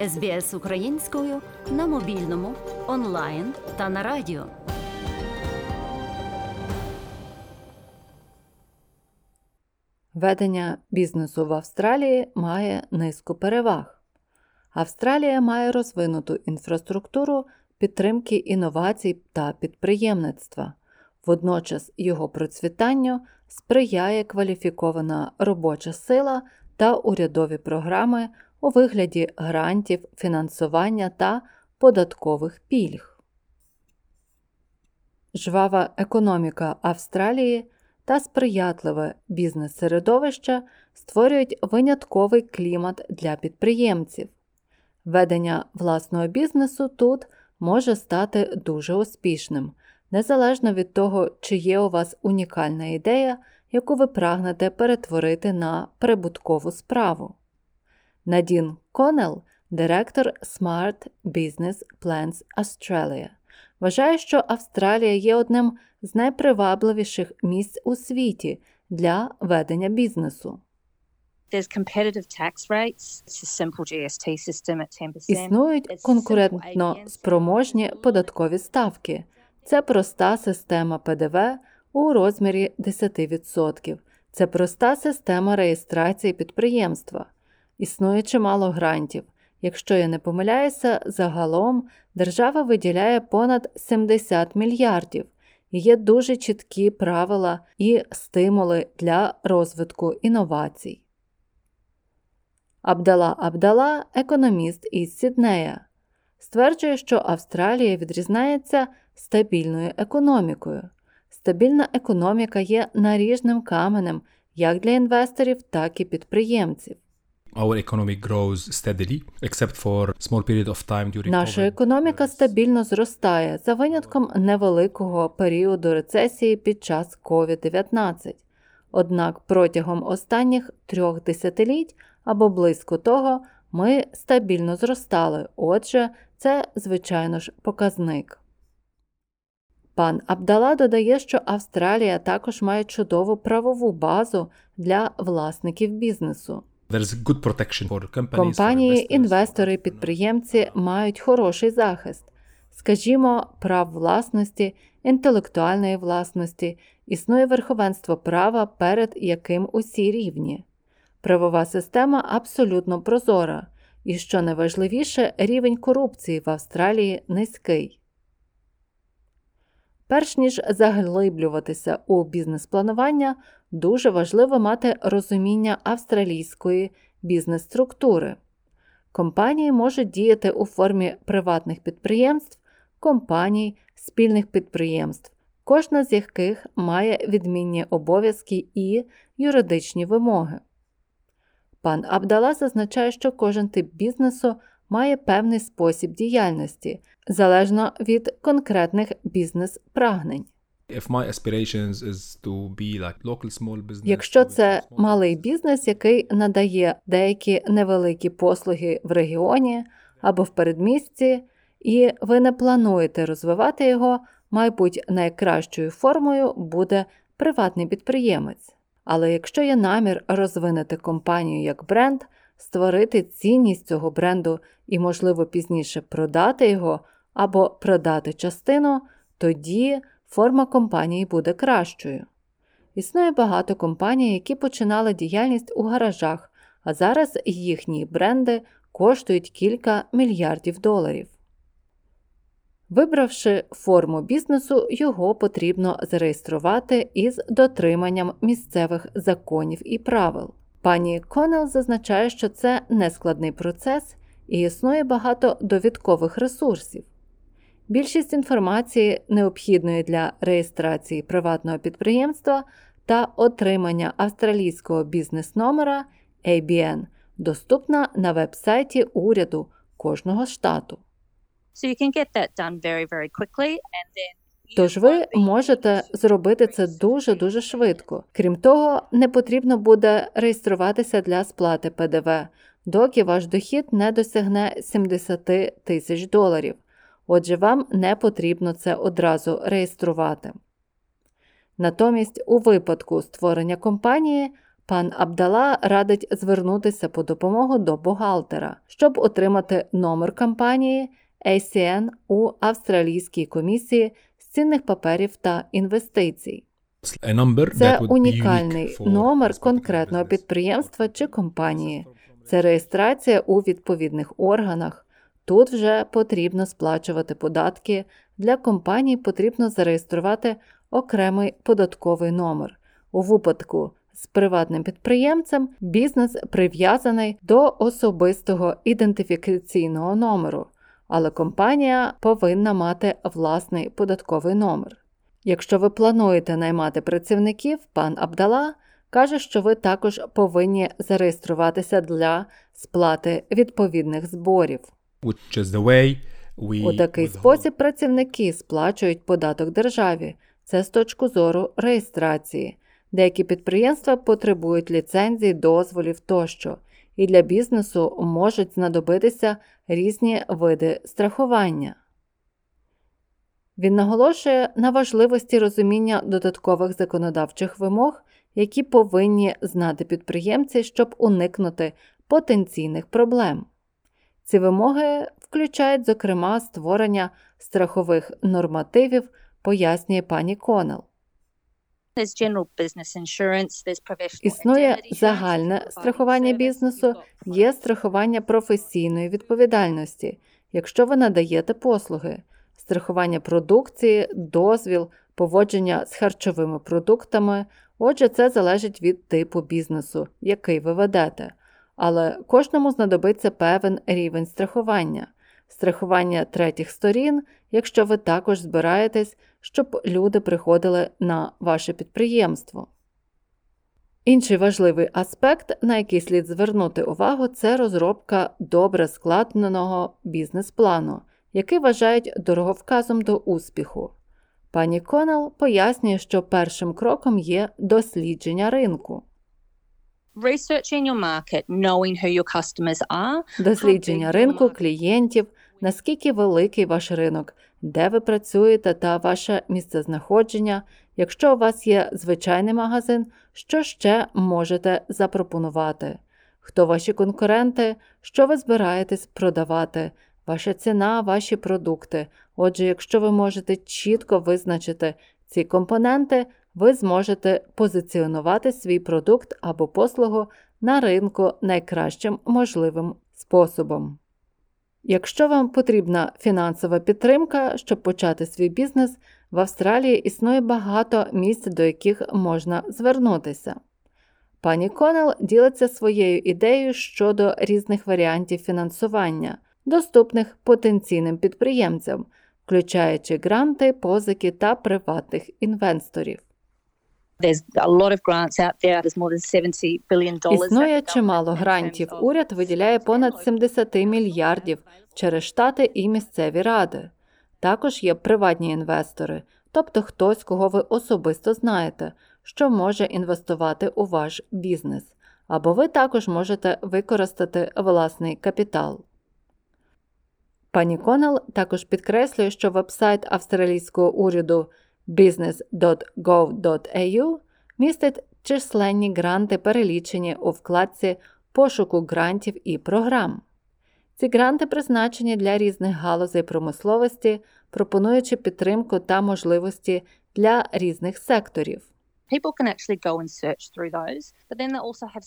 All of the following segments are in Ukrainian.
СБС українською на мобільному, онлайн та на радіо. Ведення бізнесу в Австралії має низку переваг. Австралія має розвинуту інфраструктуру підтримки інновацій та підприємництва. Водночас його процвітанню сприяє кваліфікована робоча сила та урядові програми у вигляді грантів, фінансування та податкових пільг. Жвава економіка Австралії та сприятливе бізнес-середовище створюють винятковий клімат для підприємців. Ведення власного бізнесу тут може стати дуже успішним, незалежно від того, чи є у вас унікальна ідея, яку ви прагнете перетворити на прибуткову справу. Надін Конел, директор Smart Business Plans Australia, вважає, що Австралія є одним з найпривабливіших місць у світі для ведення бізнесу. There's competitive tax rates. It's a simple GST system at 10%. Існують конкурентно спроможні податкові ставки. Це проста система ПДВ у розмірі 10%. Це проста система реєстрації підприємства. Існує чимало грантів. Якщо я не помиляюся, загалом держава виділяє понад 70 мільярдів. І Є дуже чіткі правила і стимули для розвитку інновацій. Абдала Абдала, економіст із Сіднея, стверджує, що Австралія відрізняється стабільною економікою. Стабільна економіка є наріжним каменем як для інвесторів, так і підприємців. Our economy grows steadily, except for small period of time during Наша економіка стабільно зростає за винятком невеликого періоду рецесії під час COVID-19. Однак протягом останніх трьох десятиліть або близько того ми стабільно зростали. Отже, це, звичайно ж, показник. Пан Абдала додає, що Австралія також має чудову правову базу для власників бізнесу. Good protection for companies, Компанії, інвестори, підприємці мають хороший захист, скажімо, прав власності, інтелектуальної власності, існує верховенство права, перед яким усі рівні. Правова система абсолютно прозора, і що найважливіше, рівень корупції в Австралії низький. Перш ніж заглиблюватися у бізнес-планування, дуже важливо мати розуміння австралійської бізнес-структури. Компанії можуть діяти у формі приватних підприємств, компаній, спільних підприємств, кожна з яких має відмінні обов'язки і юридичні вимоги. Пан Абдала зазначає, що кожен тип бізнесу має певний спосіб діяльності, залежно від конкретних бізнес-прагнень. If my aspirations is to be like local small business, Якщо це малий бізнес, який надає деякі невеликі послуги в регіоні або в передмісті, і ви не плануєте розвивати його, мабуть, найкращою формою буде приватний підприємець. Але якщо є намір розвинути компанію як бренд, створити цінність цього бренду і, можливо, пізніше продати його або продати частину, тоді форма компанії буде кращою. Існує багато компаній, які починали діяльність у гаражах, а зараз їхні бренди коштують кілька мільярдів доларів. Вибравши форму бізнесу, його потрібно зареєструвати із дотриманням місцевих законів і правил. Пані Конел зазначає, що це нескладний процес і існує багато довідкових ресурсів. Більшість інформації, необхідної для реєстрації приватного підприємства та отримання австралійського бізнес-номера ABN, доступна на веб-сайті уряду кожного штату. So you can get that done very, very quickly and then Тож ви можете зробити це дуже дуже швидко. Крім того, не потрібно буде реєструватися для сплати ПДВ, доки ваш дохід не досягне 70 тисяч доларів. Отже, вам не потрібно це одразу реєструвати. Натомість, у випадку створення компанії, Пан Абдала радить звернутися по допомогу до бухгалтера, щоб отримати номер компанії ACN у Австралійській комісії з цінних паперів та інвестицій. Це унікальний номер конкретного підприємства чи компанії. Це реєстрація у відповідних органах. Тут вже потрібно сплачувати податки. Для компанії потрібно зареєструвати окремий податковий номер. У випадку з приватним підприємцем бізнес прив'язаний до особистого ідентифікаційного номеру, але компанія повинна мати власний податковий номер. Якщо ви плануєте наймати працівників, пан Абдала каже, що ви також повинні зареєструватися для сплати відповідних зборів. Which is the way we У такий спосіб працівники сплачують податок державі. Це з точки зору реєстрації. Деякі підприємства потребують ліцензій, дозволів тощо, і для бізнесу можуть знадобитися різні види страхування. Він наголошує на важливості розуміння додаткових законодавчих вимог, які повинні знати підприємці, щоб уникнути потенційних проблем. Ці вимоги включають, зокрема, створення страхових нормативів, пояснює пані Конел. Існує загальне страхування бізнесу, є страхування професійної відповідальності, якщо ви надаєте послуги, страхування продукції, дозвіл, поводження з харчовими продуктами. Отже, це залежить від типу бізнесу, який ви ведете. Але кожному знадобиться певен рівень страхування, страхування третіх сторін, якщо ви також збираєтесь, щоб люди приходили на ваше підприємство. Інший важливий аспект, на який слід звернути увагу, це розробка добре складеного бізнес-плану, який вважають дороговказом до успіху. Пані Конел пояснює, що першим кроком є дослідження ринку. Researching your market, knowing who your customers are, Дослідження ринку, клієнтів, наскільки великий ваш ринок, де ви працюєте та ваше місцезнаходження. Якщо у вас є звичайний магазин, що ще можете запропонувати? Хто ваші конкуренти, що ви збираєтесь продавати, ваша ціна, ваші продукти. Отже, якщо ви можете чітко визначити ці компоненти, ви зможете позиціонувати свій продукт або послугу на ринку найкращим можливим способом. Якщо вам потрібна фінансова підтримка, щоб почати свій бізнес, в Австралії існує багато місць, до яких можна звернутися. Пані Конел ділиться своєю ідеєю щодо різних варіантів фінансування, доступних потенційним підприємцям, включаючи гранти, позики та приватних інвесторів. Існує чимало грантів. Уряд виділяє понад 70 мільярдів через штати і місцеві ради. Також є приватні інвестори, тобто хтось, кого ви особисто знаєте, що може інвестувати у ваш бізнес, або ви також можете використати власний капітал. Пані Конел також підкреслює, що вебсайт австралійського уряду business.gov.au містить численні гранти, перелічені у вкладці пошуку грантів і програм. Ці гранти призначені для різних галузей промисловості, пропонуючи підтримку та можливості для різних секторів.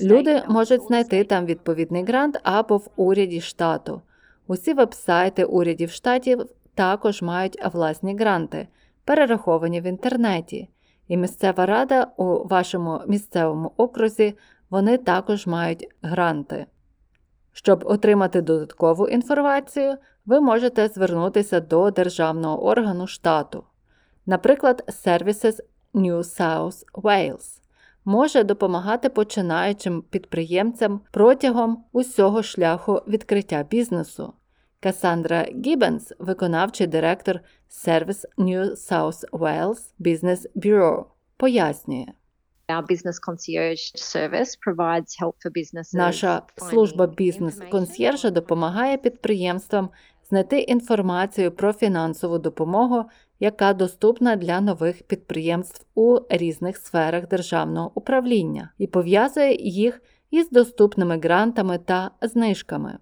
Люди можуть знайти там відповідний грант або в уряді штату. Усі вебсайти урядів штатів також мають власні гранти, перераховані в інтернеті. І місцева рада у вашому місцевому окрузі вони також мають гранти. Щоб отримати додаткову інформацію, ви можете звернутися до державного органу штату. Наприклад, Services New South Wales може допомагати починаючим підприємцям протягом усього шляху відкриття бізнесу. Касандра Гіббенс, виконавчий директор Service New South Wales Business Bureau, пояснює. Our business concierge service provides help for businesses. Наша служба бізнес-консьєржа допомагає підприємствам знайти інформацію про фінансову допомогу, яка доступна для нових підприємств у різних сферах державного управління і пов'язує їх із доступними грантами та знижками.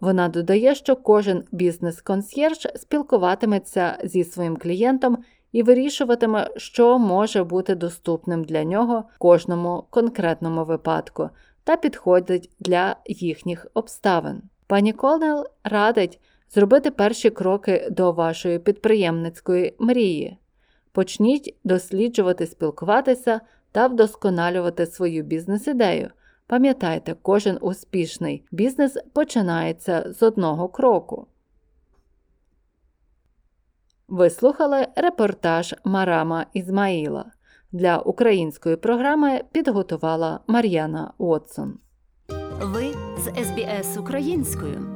Вона додає, що кожен бізнес-консьєрж спілкуватиметься зі своїм клієнтом і вирішуватиме, що може бути доступним для нього в кожному конкретному випадку та підходить для їхніх обставин. Пані Колнел радить зробити перші кроки до вашої підприємницької мрії. Почніть досліджувати, спілкуватися та вдосконалювати свою бізнес-ідею. Пам'ятайте, кожен успішний бізнес починається з одного кроку. Ви слухали репортаж Марама Ізмаїла. Для української програми підготувала Мар'яна Уотсон. Ви з СБС українською.